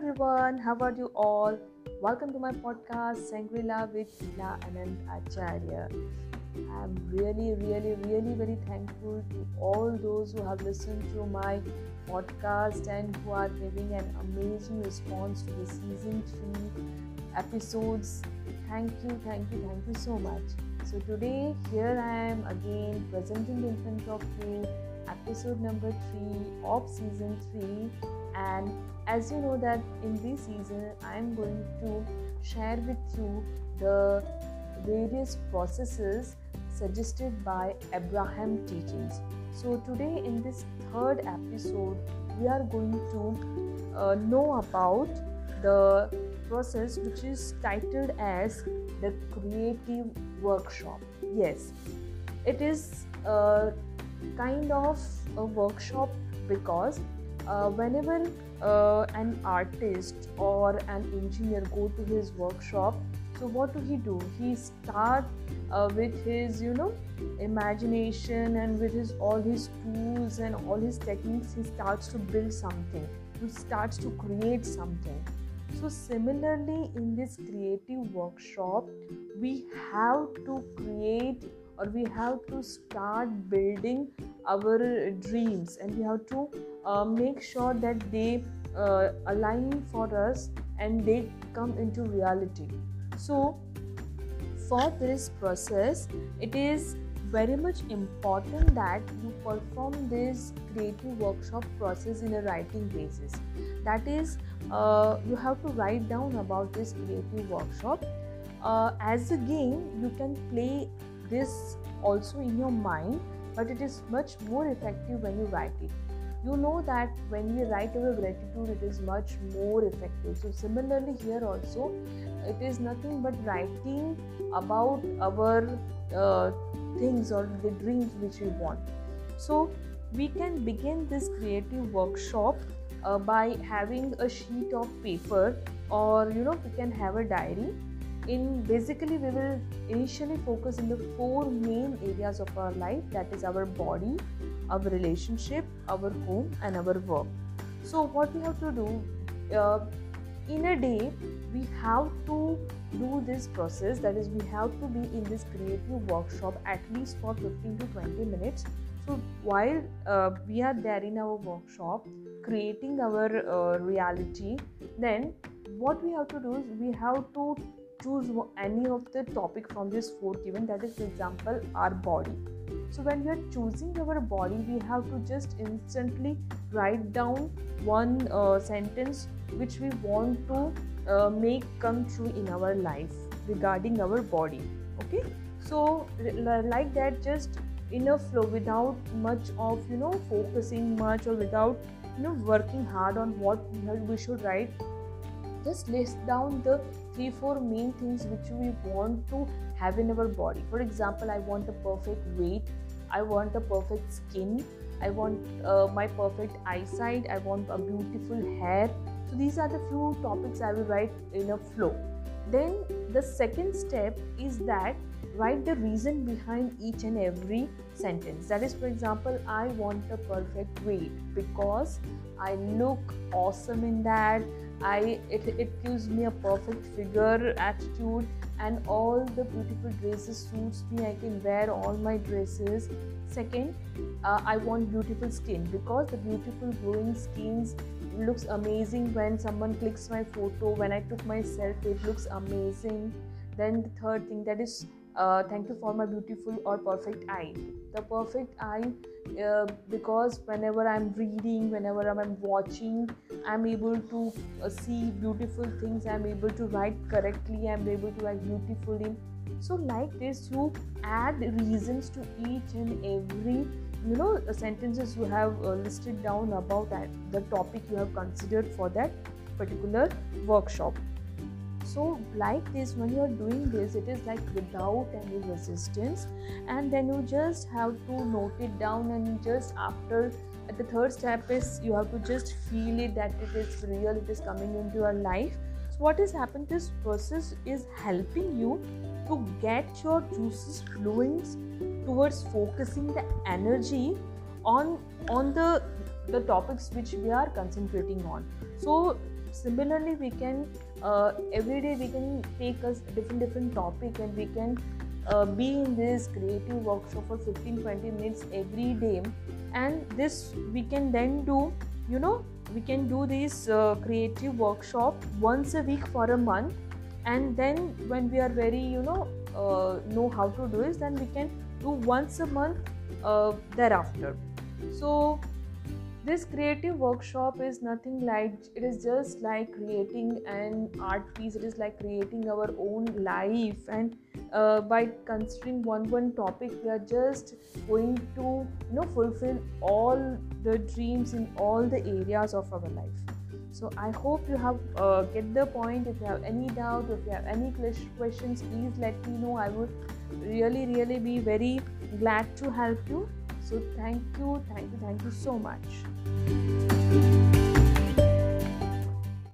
everyone, how are you all? Welcome to my podcast Sangrila with Hila Anand Acharya. I'm really, really, really very thankful to all those who have listened to my podcast and who are giving an amazing response to the season 3 episodes. Thank you, thank you, thank you so much. So, today, here I am again presenting in front of you episode number 3 of season 3 and as you know that in this season i am going to share with you the various processes suggested by abraham teachings. So today in this third episode we are going to uh, know about the process which is titled as the creative workshop. Yes it is a kind of a workshop because uh, whenever uh, an artist or an engineer go to his workshop so what do he do? He start uh, with his you know imagination and with his all his tools and all his techniques he starts to build something. He starts to create something. So similarly in this creative workshop we have to create or we have to start building our dreams and we have to uh, make sure that they uh, align for us and they come into reality. So for this process it is very much important that you perform this creative workshop process in a writing basis. That is uh, you have to write down about this creative workshop. Uh, as a game you can play this also in your mind but it is much more effective when you write it. You know that when we write our gratitude it is much more effective. So similarly here also it is nothing but writing about our uh, things or the dreams which we want. So we can begin this creative workshop uh, by having a sheet of paper or you know we can have a diary in basically we will initially focus in the four main areas of our life that is our body our relationship our home and our work. So what we have to do uh, in a day we have to do this process that is we have to be in this creative workshop at least for 15 to 20 minutes. So while uh, we are there in our workshop creating our uh, reality then what we have to do is we have to choose any of the topic from this four given that is for example our body. So when we are choosing our body we have to just instantly write down one uh, sentence which we want to uh, make come true in our life regarding our body okay? So like that just in a flow without much of you know focusing much or without you know working hard on what we should write. Just list down the three four main things which we want to have in our body. For example i want a perfect weight i want a perfect skin i want uh, my perfect eyesight i want a beautiful hair. So these are the few topics i will write in a flow. Then the second step is that write the reason behind each and every sentence. That is for example i want a perfect weight because i look awesome in that i it, it gives me a perfect figure attitude and all the beautiful dresses suits me. I can wear all my dresses. Second uh, i want beautiful skin because the beautiful glowing skins looks amazing when someone clicks my photo. When i took my selfie it looks amazing. Then the third thing that is uh, thank you for my beautiful or perfect eye. The perfect eye uh, because whenever i'm reading whenever i'm watching i'm able to uh, see beautiful things. I'm able to write correctly. I'm able to write beautifully. So like this you add reasons to each and every you know sentences you have uh, listed down about that the topic you have considered for that particular workshop so like this when you are doing this it is like without any resistance. And then you just have to note it down and just after the third step is you have to just feel it that it is real it is coming into your life. So what is happening this process is helping you to get your juices flowing towards focusing the energy on on the the topics which we are concentrating on. So similarly we can uh, every day we can take a different different topic and we can uh, be in this creative workshop for 15 20 minutes every day. And this we can then do you know we can do this uh, creative workshop once a week for a month. And then when we are very you know uh, know how to do it then we can do once a month uh, thereafter. So this creative workshop is nothing like it is just like creating an art piece it is like creating our own life. And uh, by considering one one topic we are just going to you know fulfill all the dreams in all the areas of our life. So i hope you have uh, get the point. If you have any doubt if you have any questions please let me know. I would really really be very glad to help you so thank you thank you thank you so much